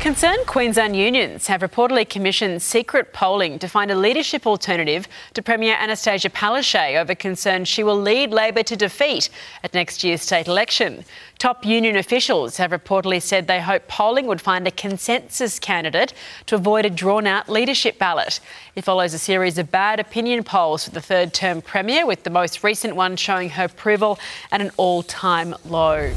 Concerned Queensland unions have reportedly commissioned secret polling to find a leadership alternative to Premier Anastasia Palaszczuk over concerns she will lead Labor to defeat at next year's state election. Top union officials have reportedly said they hope polling would find a consensus candidate to avoid a drawn out leadership ballot. It follows a series of bad opinion polls for the third term Premier, with the most recent one showing her approval at an all time low.